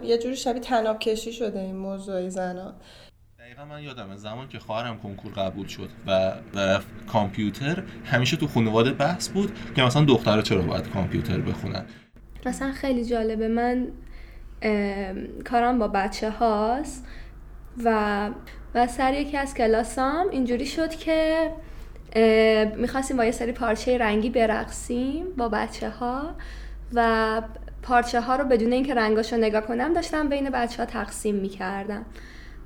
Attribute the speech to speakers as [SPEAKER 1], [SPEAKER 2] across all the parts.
[SPEAKER 1] یه جوری شبیه تناب کشی شده این موضوع زنان
[SPEAKER 2] دقیقا من یادم زمان که خواهرم کنکور قبول شد و رفت کامپیوتر همیشه تو خانواده بحث بود که مثلا دخترها چرا باید کامپیوتر بخونن.
[SPEAKER 3] مثلا خیلی جالبه من کارم با بچه هاست و و سر یکی از کلاسام اینجوری شد که می‌خواستیم با یه سری پارچه رنگی برقصیم با بچه ها و پارچه ها رو بدون اینکه رنگاشو نگاه کنم داشتم بین بچه ها تقسیم می‌کردم.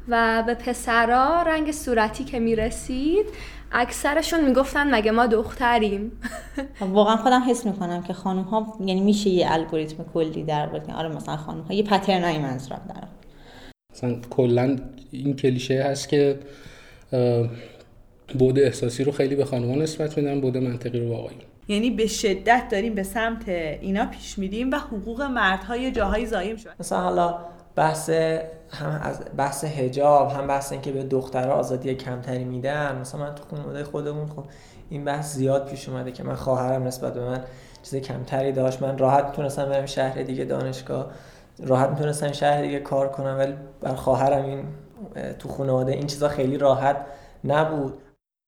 [SPEAKER 3] و به پسرا رنگ صورتی که می‌رسید اکثرشون می‌گفتن مگه ما دختریم؟
[SPEAKER 4] واقعا خودم حس می‌کنم که خانم ها یعنی میشه یه الگوریتم کلی در آره مثلا خانم ها یه پترنای منظورم دارم
[SPEAKER 5] مثلا کلا این کلیشه هست که بود احساسی رو خیلی به خانم‌ها نسبت میدن بود منطقی رو به آقایون.
[SPEAKER 6] یعنی به شدت داریم به سمت اینا پیش میریم و حقوق مردها یه جاهایی زایم شد.
[SPEAKER 7] مثلا حالا بحث هم از بحث حجاب هم بحث اینکه به دخترها آزادی کمتری میدن. مثلا من تو خانواده خودمون خب این بحث زیاد پیش اومده که من خواهرم نسبت به من چیز کمتری داشت. من راحت می‌تونستم برم شهر دیگه دانشگاه. راحت می‌تونستم شهر دیگه کار کنم ولی بر خواهرم این تو خانواده این چیزا خیلی راحت نبود.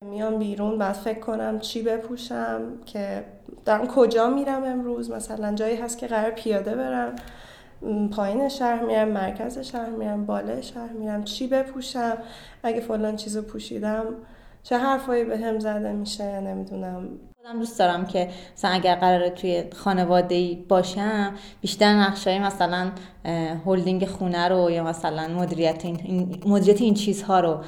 [SPEAKER 1] میام بیرون بعد فکر کنم چی بپوشم که دارم کجا میرم امروز؟ مثلا جایی هست که قرار پیاده برم پایین شهر میرم مرکز شهر میرم بالای شهر میرم چی بپوشم؟ اگه فلان چیزو پوشیدم چه حرفایی به هم زده میشه؟ نمی‌دونم.
[SPEAKER 4] خودم دوست دارم که مثلا اگر قراره توی خانواده ای باشم بیشتر نقشای مثلا هلدینگ خونه رو یا مثلا مدیریت این مدیریت این چیزها رو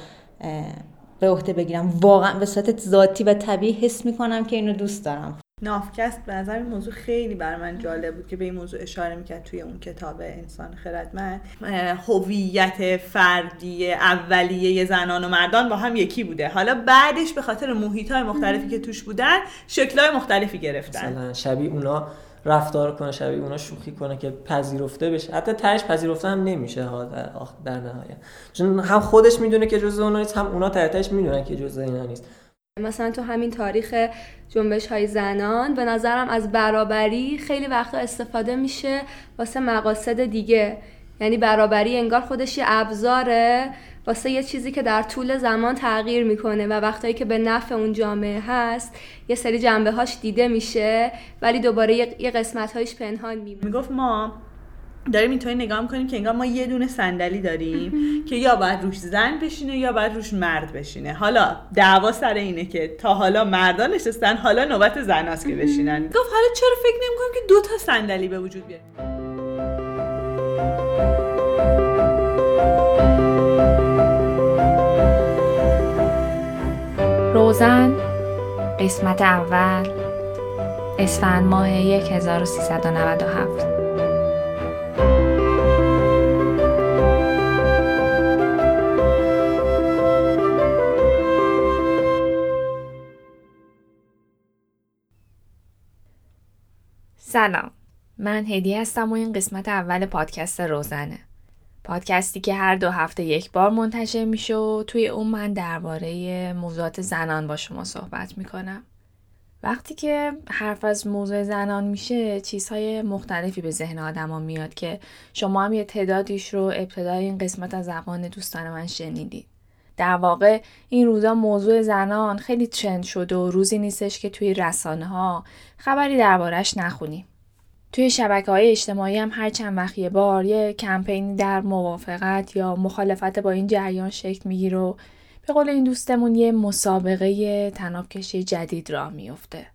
[SPEAKER 4] به عهده بگیرم. واقعا به صورت ذاتی و طبیعی حس می‌کنم که اینو دوست دارم.
[SPEAKER 6] نافکست به نظر این موضوع خیلی بر من جالب بود که به این موضوع اشاره می‌کرد توی اون کتاب انسان خردمند. هویت فردی اولیه زنان و مردان با هم یکی بوده. حالا بعدش به خاطر محیط های مختلفی که توش بودن شکلهای مختلفی گرفتن.
[SPEAKER 7] مثلا شبیه اونا رفتار کنه شبیه اونا شوخی کنه که پذیرفته بشه. حتی تهش پذیرفته هم نمیشه ها در, در نهایت. چون هم خودش می‌دونه که جزء اونا نیست هم اونا تهش می‌دونن که جزء اینا نیست.
[SPEAKER 3] مثلا تو همین تاریخ جنبش های زنان به نظرم از برابری خیلی وقتا استفاده میشه واسه مقاصد دیگه. یعنی برابری انگار خودش یه ابزاره واسه یه چیزی که در طول زمان تغییر می‌کنه و وقتایی که به نفع اون جامعه هست یه سری جنبه هاش دیده میشه ولی دوباره یه قسمت هایش پنهان میمونه.
[SPEAKER 6] می‌گفت ما داریم اینطوری نگاه می‌کنیم که انگار ما یه دونه صندلی داریم که یا باید روش زن بشینه یا باید روش مرد بشینه. حالا دعوا سر اینه که تا حالا مردان نشستن حالا نوبت زناست که بشینن. گفت حالا چرا فکر نمی‌کنیم که دو تا صندلی به وجود بیاد؟
[SPEAKER 8] روزن قسمت اول اسفند ماه 1397 سلام من هدیه هستم و این قسمت اول پادکست روزنه. پادکستی که هر دو هفته یک بار منتشر میشه و توی اون من درباره موضوعات زنان با شما صحبت می‌کنم وقتی که حرف از موضوع زنان میشه چیزهای مختلفی به ذهن آدما میاد که شما هم یه تعدادیش رو ابتدای این قسمت از زبان دوستان من شنیدید در واقع این روزا موضوع زنان خیلی ترند شده و روزی نیستش که توی رسانه ها خبری دربارش نخونیم. توی شبکه های اجتماعی هم هر چند وقت یه بار یه کمپینی در موافقت یا مخالفت با این جریان شکل می‌گیره و به قول این دوستمون یه مسابقه تنابکشی جدید راه میفته.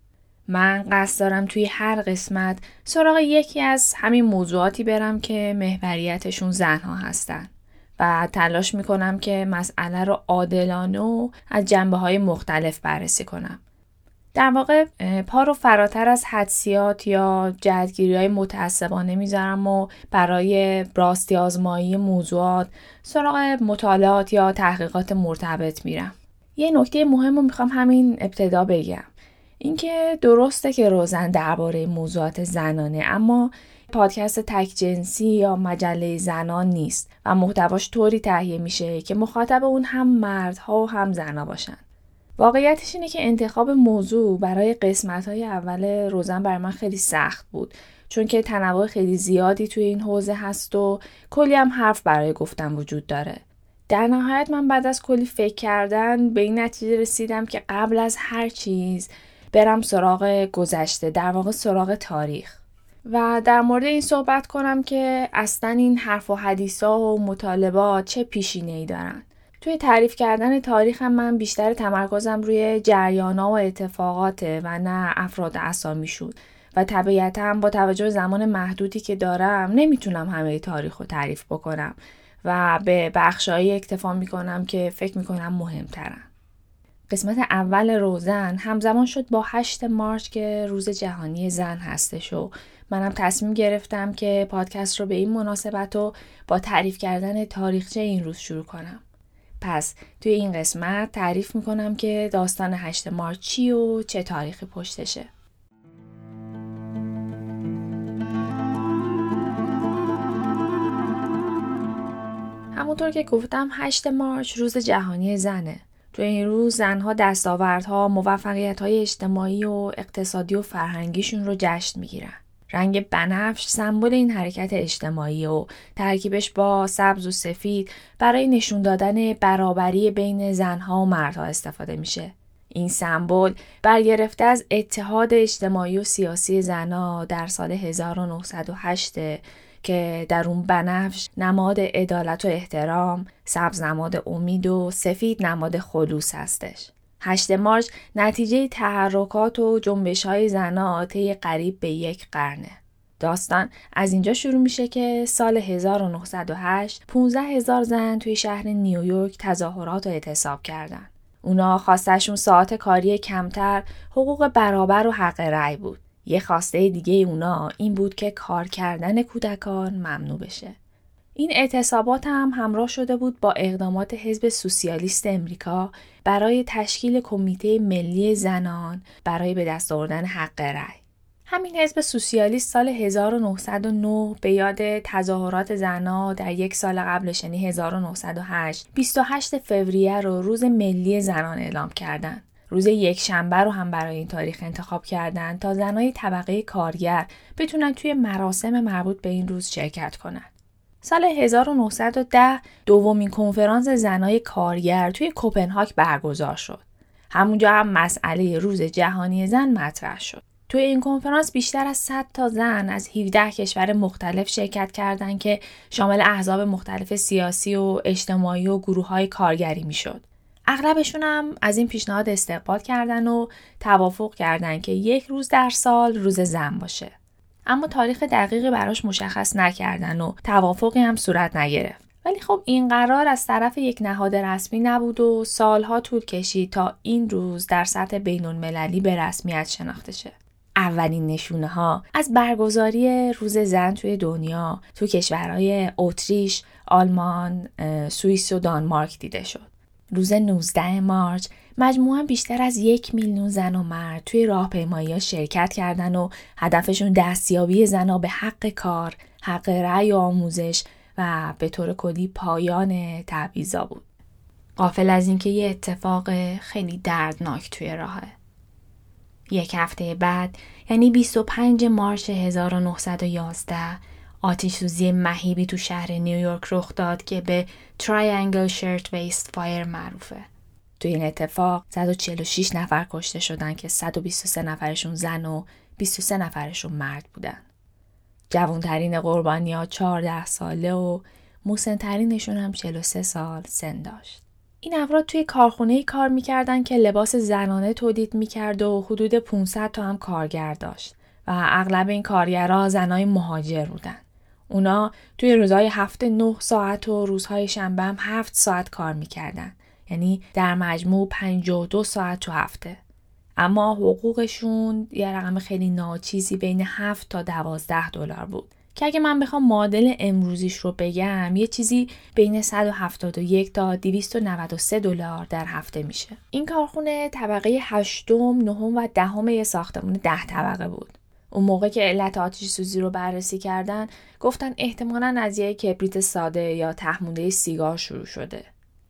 [SPEAKER 8] من قصد دارم توی هر قسمت سراغ یکی از همین موضوعاتی برم که محوریتشون زنها هستن. و تلاش می‌کنم که مسئله رو عادلانه و از جنبه های مختلف بررسی کنم. در واقع پا رو فراتر از حدسیات یا جدگیری های متعصبانه می‌ذارم و برای راستی آزمایی موضوعات سراغ مطالعات یا تحقیقات مرتبط میرم. یه نکته مهم رو می‌خوام همین ابتدا بگم. اینکه درسته که روزن درباره موضوعات زنانه اما پادکست تک جنسی یا مجله زنان نیست و محتواش طوری تهیه میشه که مخاطب اون هم مردها و هم زنها باشن. واقعیتش اینه که انتخاب موضوع برای قسمت های اول روزن برای من خیلی سخت بود. چون که تنوع خیلی زیادی توی این حوزه هست و کلی هم حرف برای گفتن وجود داره. در نهایت من بعد از کلی فکر کردن به این نتیجه رسیدم که قبل از هر چیز برم سراغ گذشته در واقع سراغ تاریخ. و در مورد این صحبت کنم که اصلا این حرف و حدیثا و مطالبات چه پیشینه ای دارن. توی تعریف کردن تاریخ هم من بیشتر تمرکزم روی جریانا و اتفاقات و نه افراد اسامی شد و طبیعتا با توجه زمان محدودی که دارم نمی‌تونم همه تاریخ رو تعریف بکنم و به بخشهایی اکتفا می‌کنم که فکر می‌کنم مهمترن. قسمت اول روزن همزمان شد با 8 مارچ که روز جهانی زن هستش و منم تصمیم گرفتم که پادکست رو به این مناسبت و با تعریف کردن تاریخچه این روز شروع کنم. پس توی این قسمت تعریف می‌کنم که داستان 8 مارچ چی و چه تاریخی پشتشه. همونطور که گفتم 8 مارچ روز جهانی زنه. تو این روز زنها دستاوردها، موفقیت‌های اجتماعی و اقتصادی و فرهنگیشون رو جشن می‌گیرن. رنگ بنفش سمبل این حرکت اجتماعی و ترکیبش با سبز و سفید برای نشون دادن برابری بین زنها و مردها استفاده میشه. این سمبل برگرفته از اتحاد اجتماعی و سیاسی زنها در سال 1908 که در اون بنفش نماد عدالت و احترام، سبز نماد امید و سفید نماد خلوص هستش. 8 مارچ نتیجه تحرکات و جنبش های زنها طی قریب به یک قرنه. داستان از اینجا شروع میشه که سال 1908 15 هزار زن توی شهر نیویورک تظاهرات و اعتصاب کردن. اونا خواستشون ساعت کاری کمتر، حقوق برابر و حق رأی بود. یه خواسته دیگه اونا این بود که کار کردن کودکان ممنوع بشه. این اعتصابات هم همراه شده بود با اقدامات حزب سوسیالیست امریکا برای تشکیل کمیته ملی زنان برای به دست آوردن حق رأی. همین حزب سوسیالیست سال 1909 به یاد تظاهرات زنها در یک سال قبلش یعنی 1908 28 فوریه رو روز ملی زنان اعلام کردند. روز یک شنبه رو هم برای این تاریخ انتخاب کردند تا زنای طبقه کارگر بتونن توی مراسم مربوط به این روز شرکت کنند. سال 1910 دومین کنفرانس زنای کارگر توی کوپنهاگ برگزار شد. همونجا هم مسئله روز جهانی زن مطرح شد. توی این کنفرانس بیشتر از 100 تا زن از 17 کشور مختلف شرکت کردند که شامل احزاب مختلف سیاسی و اجتماعی و گروه های کارگری می‌شد. اغلبشون هم از این پیشنهاد استقبال کردن و توافق کردن که یک روز در سال روز زن باشه. اما تاریخ دقیقی براش مشخص نکردن و توافقی هم صورت نگرفت. ولی خب این قرار از طرف یک نهاد رسمی نبود و سالها طول کشید تا این روز در سطح بین المللی به رسمیت شناخته شه. اولین نشونه ها از برگزاری روز زن توی دنیا تو کشورهای اتریش، آلمان، سوئیس و دانمارک دیده شد. روز 19 مارچ مجموعا بیشتر از یک میلیون زن و مرد توی راهپیمایی شرکت کردن و هدفشون دستیابی زنها به حق کار، حق رأی و آموزش و به طور کلی پایان تبعیضا بود. قافل از اینکه یه اتفاق خیلی دردناک توی راهه. یک هفته بعد یعنی 25 مارچ 1911 آتیش سوزی مهیبی تو شهر نیویورک رخ داد که به Triangle Shirtwaist Fire معروفه. تو این اتفاق 146 نفر کشته شدن که 123 نفرشون زن و 23 نفرشون مرد بودن. جوانترین قربانی ها 14 ساله و مسن‌ترینشون هم 43 سال سن داشت. این افراد توی کارخونه کار می‌کردن که لباس زنانه تولید می‌کرد و حدود 500 تا هم کارگر داشت و اغلب این کارگرها زنای مهاجر بودن. اونا توی روزهای هفته 9 ساعت و روزهای شنبه هم 7 ساعت کار می‌کردن. یعنی در مجموع 52 ساعت تو هفته. اما حقوقشون یه رقم خیلی ناچیزی بین 7 تا 12 دلار بود. که اگه من بخوام معادل امروزیش رو بگم یه چیزی بین 171 تا 293 دلار در هفته میشه. این کارخونه طبقه هشتم، نهم و دهم یه ساختمون ده طبقه بود. اون موقع که علت آتیش سوزی رو بررسی کردن گفتن احتمالا از یه کبریت ساده یا تحمونده سیگار شروع شده.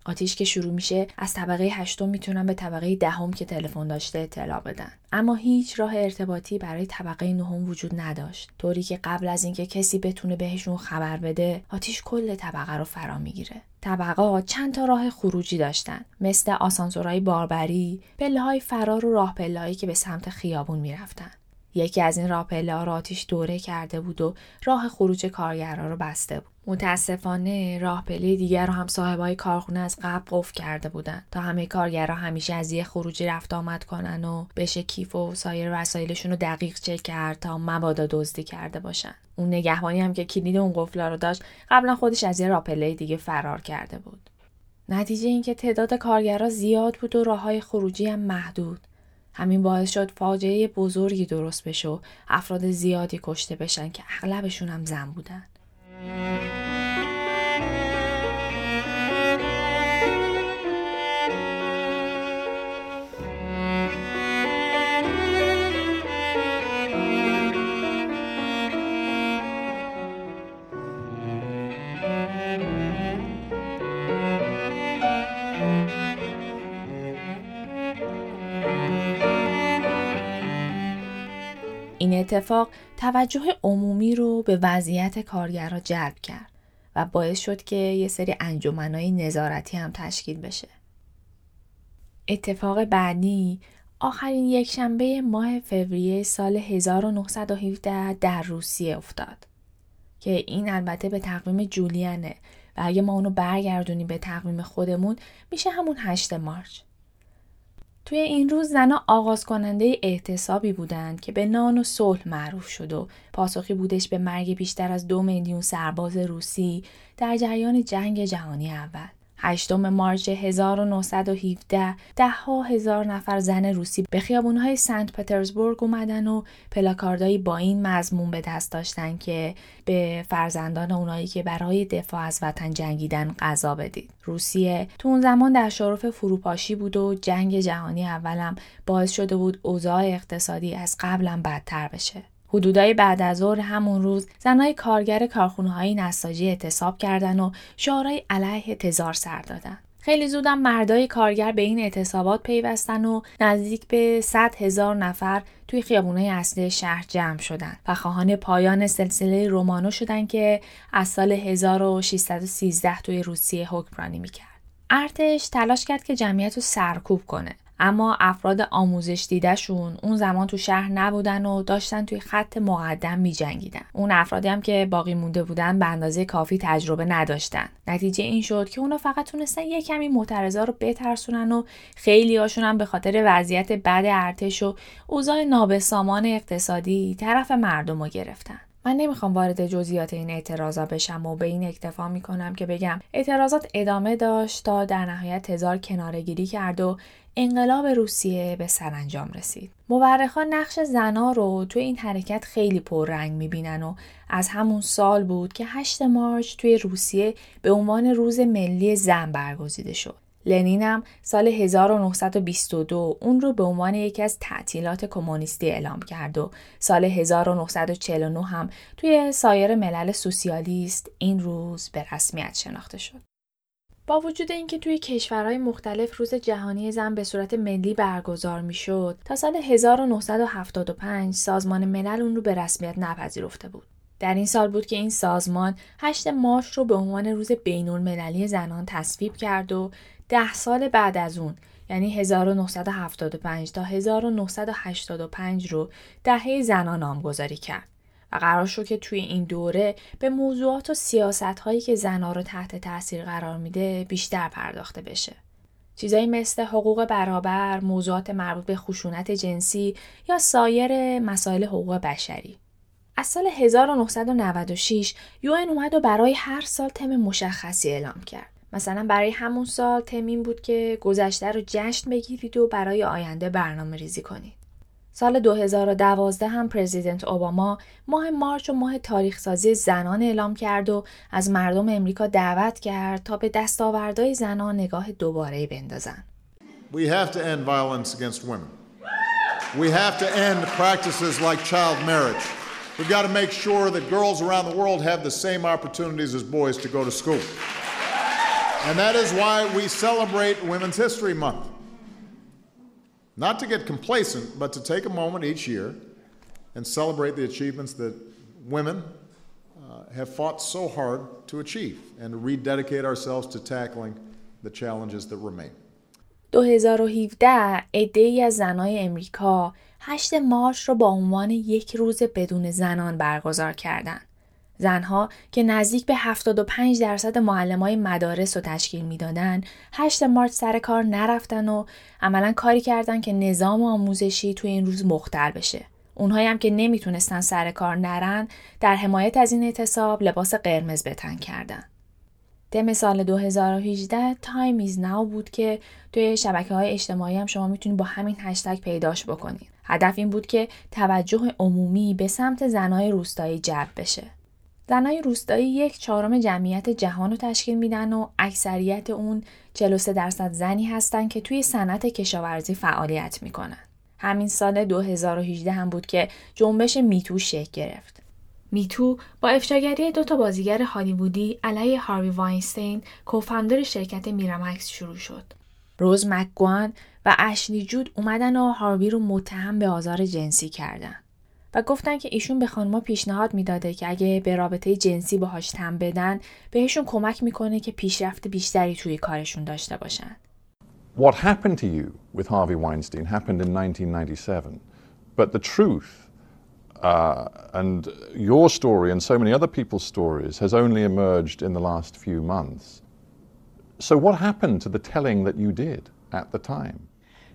[SPEAKER 8] آتیش که شروع میشه از طبقه هشتم می‌تونن به طبقه دهم که تلفن داشته اطلاع بدن. اما هیچ راه ارتباطی برای طبقه نهم وجود نداشت. طوری که قبل از اینکه کسی بتونه بهشون خبر بده آتیش کل طبقه رو فرا می‌گیره. طبقه چند تا راه خروجی داشتن. مثل آسانسورهای باربری پله های فرار و راه پله که به سمت خیابون می‌رفتن. یکی از این ها رو آتیش دوره کرده بود و راه خروج کارگرها رو بسته بود. متاسفانه راه پله دیگر رو هم صاحبای کارخونه از قبل قفل کرده بودن تا همه کارگرها همیشه از یه خروجی رفت آمد کنن و بشه کیف و سایر وسایلشون رو دقیق چک کرد تا مبادا دزدی کرده باشن. اون نگهبانی هم که کلید اون قفلا رو داشت قبلا خودش از یه راپله دیگه فرار کرده بود. نتیجه اینکه تعداد کارگرها زیاد بود و راه های خروجی هم محدود. همین باعث شد فاجعه بزرگی درست بشه و افراد زیادی کشته بشن که اغلبشون هم زن بودن. اتفاق توجه عمومی رو به وضعیت کارگرها جلب کرد و باعث شد که یه سری انجمنهای نظارتی هم تشکیل بشه. اتفاق بعدی آخرین یکشنبه ماه فوریه سال 1917 در روسیه افتاد که این البته به تقویم جولیانه و اگه ما اونو برگردونیم به تقویم خودمون میشه همون 8 مارچ توی این روز زنها آغاز کننده اعتصابی بودند که به نان و صلح معروف شد و پاسخی بودش به مرگ بیشتر از دو میلیون سرباز روسی در جریان جنگ جهانی اول. 8 مارچ 1917 ده ها هزار نفر زن روسی به خیابونهای سنت پترزبورگ اومدن و پلاکاردایی با این مضمون به دست داشتن که به فرزندان اونایی که برای دفاع از وطن جنگیدن قضا بدید. روسیه تو اون زمان در شرف فروپاشی بود و جنگ جهانی اولم باعث شده بود اوضاع اقتصادی از قبلم بدتر بشه. حدودای بعد از ظهر همون روز زنای کارگر کارخونه های نساجی اعتصاب کردن و شعارهای علیه تزار سر دادن. خیلی زودم مردای کارگر به این اعتصابات پیوستن و نزدیک به 100 هزار نفر توی خیابونه اصلی شهر جمع شدن و خواهان پایان سلسله رومانو شدن که از سال 1613 توی روسیه حکمرانی می‌کرد. ارتش تلاش کرد که جمعیت رو سرکوب کنه اما افراد آموزش دیدهشون اون زمان تو شهر نبودن و داشتن توی خط مقدم می جنگیدن. اون افرادی هم که باقی مونده بودن به اندازه کافی تجربه نداشتن. نتیجه این شد که اونا فقط تونستن یه کمی معترضا رو بترسونن و خیلی هاشون هم به خاطر وضعیت بد ارتش و اوضاع نابسامان اقتصادی طرف مردم رو گرفتن. من نمی‌خوام وارد جزئیات این اعتراضا بشم و به این اکتفا می‌کنم که بگم اعتراضات ادامه داشت تا در نهایت تزار کنارگیری کرد و انقلاب روسیه به سرانجام رسید. مورخان نقش زنا رو توی این حرکت خیلی پررنگ می‌بینن و از همون سال بود که 8 مارچ توی روسیه به عنوان روز ملی زن برگزیده شد. لنینم سال 1922 اون رو به عنوان یکی از تعطیلات کمونیستی اعلام کرد و سال 1949 هم توی سایر ملل سوسیالیست این روز به رسمیت شناخته شد. با وجود اینکه توی کشورهای مختلف روز جهانی زن به صورت ملی برگزار می‌شد تا سال 1975 سازمان ملل اون رو به رسمیت نپذیرفته بود در این سال بود که این سازمان 8 مارچ رو به عنوان روز بین المللی زنان تصویب کرد و ده سال بعد از اون یعنی 1975 تا 1985 رو دهه زنان نامگذاری کرد. و قرار شد که توی این دوره به موضوعات و سیاست هایی که زنها رو تحت تاثیر قرار میده بیشتر پرداخته بشه. چیزایی مثل حقوق برابر، موضوعات مربوط به خشونت جنسی یا سایر مسائل حقوق بشری. از سال 1996 یوئن اومد و برای هر سال تم مشخصی اعلام کرد. مثلا برای همون سال تمین بود که گذشته رو جشن بگیرید و برای آینده برنامه ریزی کنید. سال 2012 هم پرزیدنت اوباما ماه مارچ و ماه تاریخ سازی زنان اعلام کرد و از مردم امریکا دعوت کرد تا به دستاوردهای زنان نگاه دوباره بندازن. We have to end violence against women. We have to end practices like child marriage. We've got to make sure that girls around the world have the same opportunities as boys to go to school.
[SPEAKER 9] And that is why we celebrate Women's History Month. Not to get complacent, but to take a moment each year and celebrate the achievements that women uh, have fought so hard to achieve and to rededicate ourselves to tackling the challenges that remain.
[SPEAKER 8] 2017 عده‌ای از زنای امریکا 8 مارچ را با عنوان یک روز بدون زنان برگزار کردند. زنها که نزدیک به 75 درصد معلمای مدارس رو تشکیل می‌دادند 8 مارچ سر کار نرفتن و عملا کاری کردن که نظام آموزشی توی این روز مختل بشه. اونهایی هم که نمی‌تونستن سر کار نرن در حمایت از این اعتصاب لباس قرمز به تن کردن. تم سال 2018 Time is Now بود که توی شبکه های اجتماعی هم شما می‌تونید با همین هشتگ پیداش بکنید. هدف این بود که توجه عمومی به سمت زنای روستایی جلب بشه. زنای روستایی یک چهارم جمعیت جهان رو تشکیل میدن و اکثریت اون 43 درصد زنی هستن که توی صنعت کشاورزی فعالیت می‌کنن. همین سال 2018 هم بود که جنبش میتو شکل گرفت. میتو با افشاگری دو تا بازیگر هالیوودی علیه هاروی واینستین کوفاندر شرکت میرامکس شروع شد. روز مکگوان و اشلی جود اومدن و هاروی رو متهم به آزار جنسی کردن. و گفتن که ایشون به خانما پیشنهاد می‌داده که اگه به رابطه جنسی باهاش تم بدن بهشون کمک می‌کنه که پیشرفت بیشتری توی کارشون داشته باشن.
[SPEAKER 10] What happened to you with Harvey Weinstein happened in 1997. But the truth uh, and your story and so many other people's stories has only emerged in the last few months. So, what happened to the telling that you did at the time?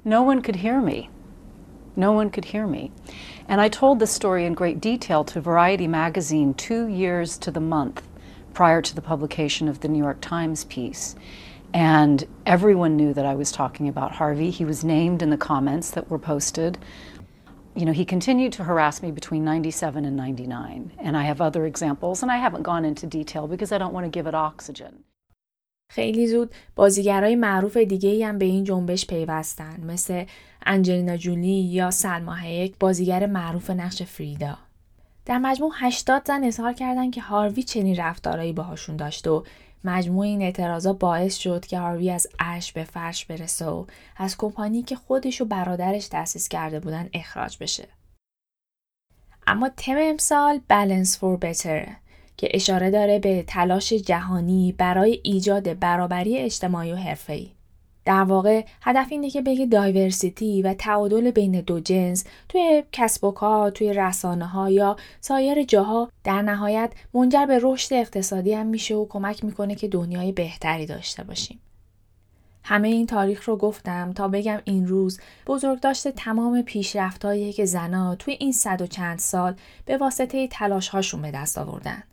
[SPEAKER 11] No one could hear me. No one could hear me. And I told this story in great detail to Variety magazine two years to the month prior to the publication of the New York Times piece. And everyone knew that I was talking about Harvey. He was named in the comments that were posted. You know, he continued to harass me between 97 and 99. And I have other examples, and I haven't gone into detail because I don't want to give it oxygen.
[SPEAKER 8] خیلی زود بازیگرای معروف دیگه هم به این جنبش پیوستن مثل انجلینا جولی یا سلما هیک بازیگر معروف نقش فریدا. در مجموع 80 زن اظهار کردن که هاروی چنین رفتارایی باهاشون داشت و مجموع این اعتراضا باعث شد که هاروی از عرش به فرش برسه و از کمپانی که خودش و برادرش تأسیس کرده بودن اخراج بشه. اما تم امسال بالانس فور بتره که اشاره داره به تلاش جهانی برای ایجاد برابری اجتماعی و حرفه‌ای. در واقع هدف اینه که بگه دایورسیتی و تعادل بین دو جنس توی کسب و کار، توی رسانه ها یا سایر جاها در نهایت منجر به رشد اقتصادی هم میشه و کمک می‌کنه که دنیای بهتری داشته باشیم. همه این تاریخ رو گفتم تا بگم این روز بزرگ داشته تمام پیشرفتهایی که زنها توی این صد و چند سال به واسطه تلاش هاشون به دست آوردن.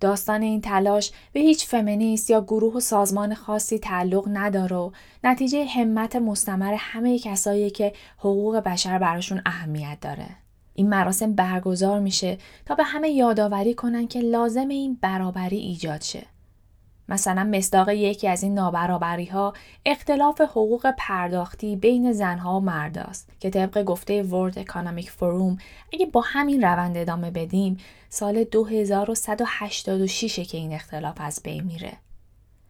[SPEAKER 8] داستان این تلاش به هیچ فمینیست یا گروه و سازمان خاصی تعلق نداره و نتیجه همت مستمر همه کسایی که حقوق بشر براشون اهمیت داره. این مراسم برگزار میشه تا به همه یادآوری کنن که لازم این برابری ایجاد شه. مثلا مصداق یکی از این نابرابری ها اختلاف حقوق پرداختی بین زنها و مرداست که طبق گفته ورد اکانومیک فروم اگه با همین روند ادامه بدیم سال 2186 که این اختلاف از بین میره.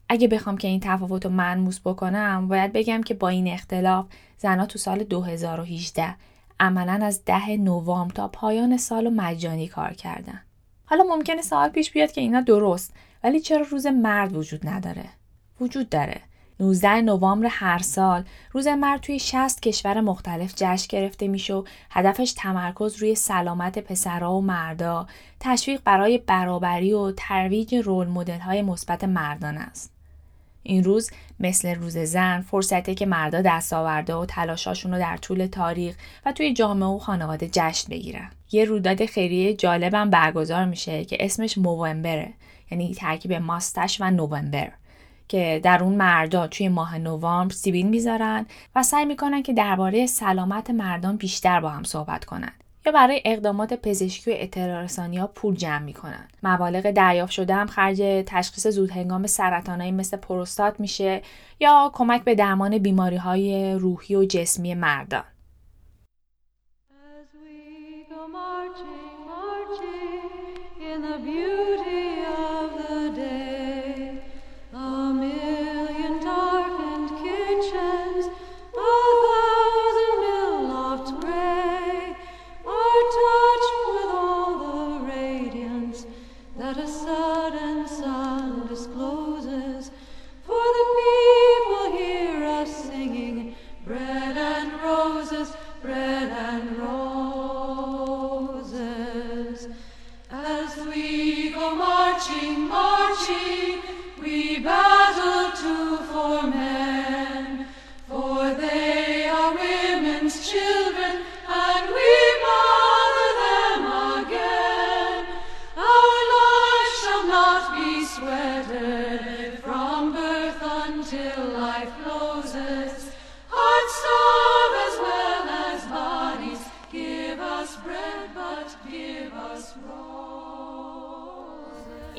[SPEAKER 8] اگه بخوام که این تفاوت رو منموس بکنم باید بگم که با این اختلاف زنها تو سال 2018 عملا از ده نوامبر تا پایان سال مجانی کار کردن. حالا ممکنه سوال پیش بیاد که اینا درست ولی چرا روز مرد وجود نداره؟ وجود داره. 19 نوامبر هر سال روز مرد توی 60 کشور مختلف جشن گرفته میشه و هدفش تمرکز روی سلامت پسرها و مردا، تشویق برای برابری و ترویج رول مدل های مثبت مردان است. این روز مثل روز زن فرصته که مردا دستاورده و تلاشاشون رو در طول تاریخ و توی جامعه و خانواده جشن بگیرن. یه رویداد خیریه جالبم برگزار میشه که اسمش موونبره یعنی ترکیب ماستش و نوامبر که در اون مردا توی ماه نوامبر سیبیل می‌ذارن و سعی می‌کنن که درباره سلامت مردان بیشتر با هم صحبت کنن یا برای اقدامات پزشکی و اطلاع ها پول جمع می‌کنن. مبالغ دریافت شده هم خرج تشخیص زود هنگام سرطانایی مثل پروستات میشه یا کمک به درمان بیماری های روحی و جسمی مردان.
[SPEAKER 12] in the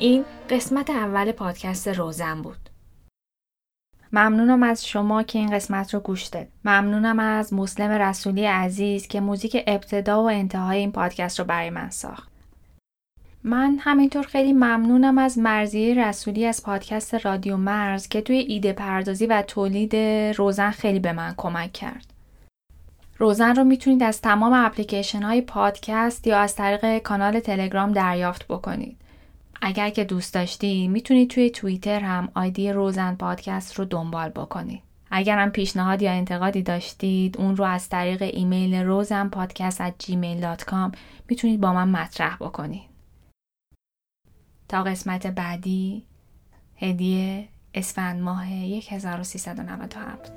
[SPEAKER 8] این قسمت اول پادکست روزن بود. ممنونم از شما که این قسمت رو گوش داد. ممنونم از مسلم رسولی عزیز که موزیک ابتدا و انتهای این پادکست رو برای من ساخت. من همینطور خیلی ممنونم از مرزی رسولی از پادکست رادیو مرز که توی ایده پردازی و تولید روزن خیلی به من کمک کرد. روزن رو می‌تونید از تمام اپلیکیشن های پادکست یا از طریق کانال تلگرام دریافت بکنید. اگر که دوست داشتی می‌تونید توی توییتر هم آیدی روزن پادکست رو دنبال بکنید. اگر هم پیشنهاد یا انتقادی داشتید اون رو از طریق ایمیل روزن پادکست at gmail.com می‌تونید با من مطرح بکنید. تا قسمت بعدی هدیه اسفند ماه 1397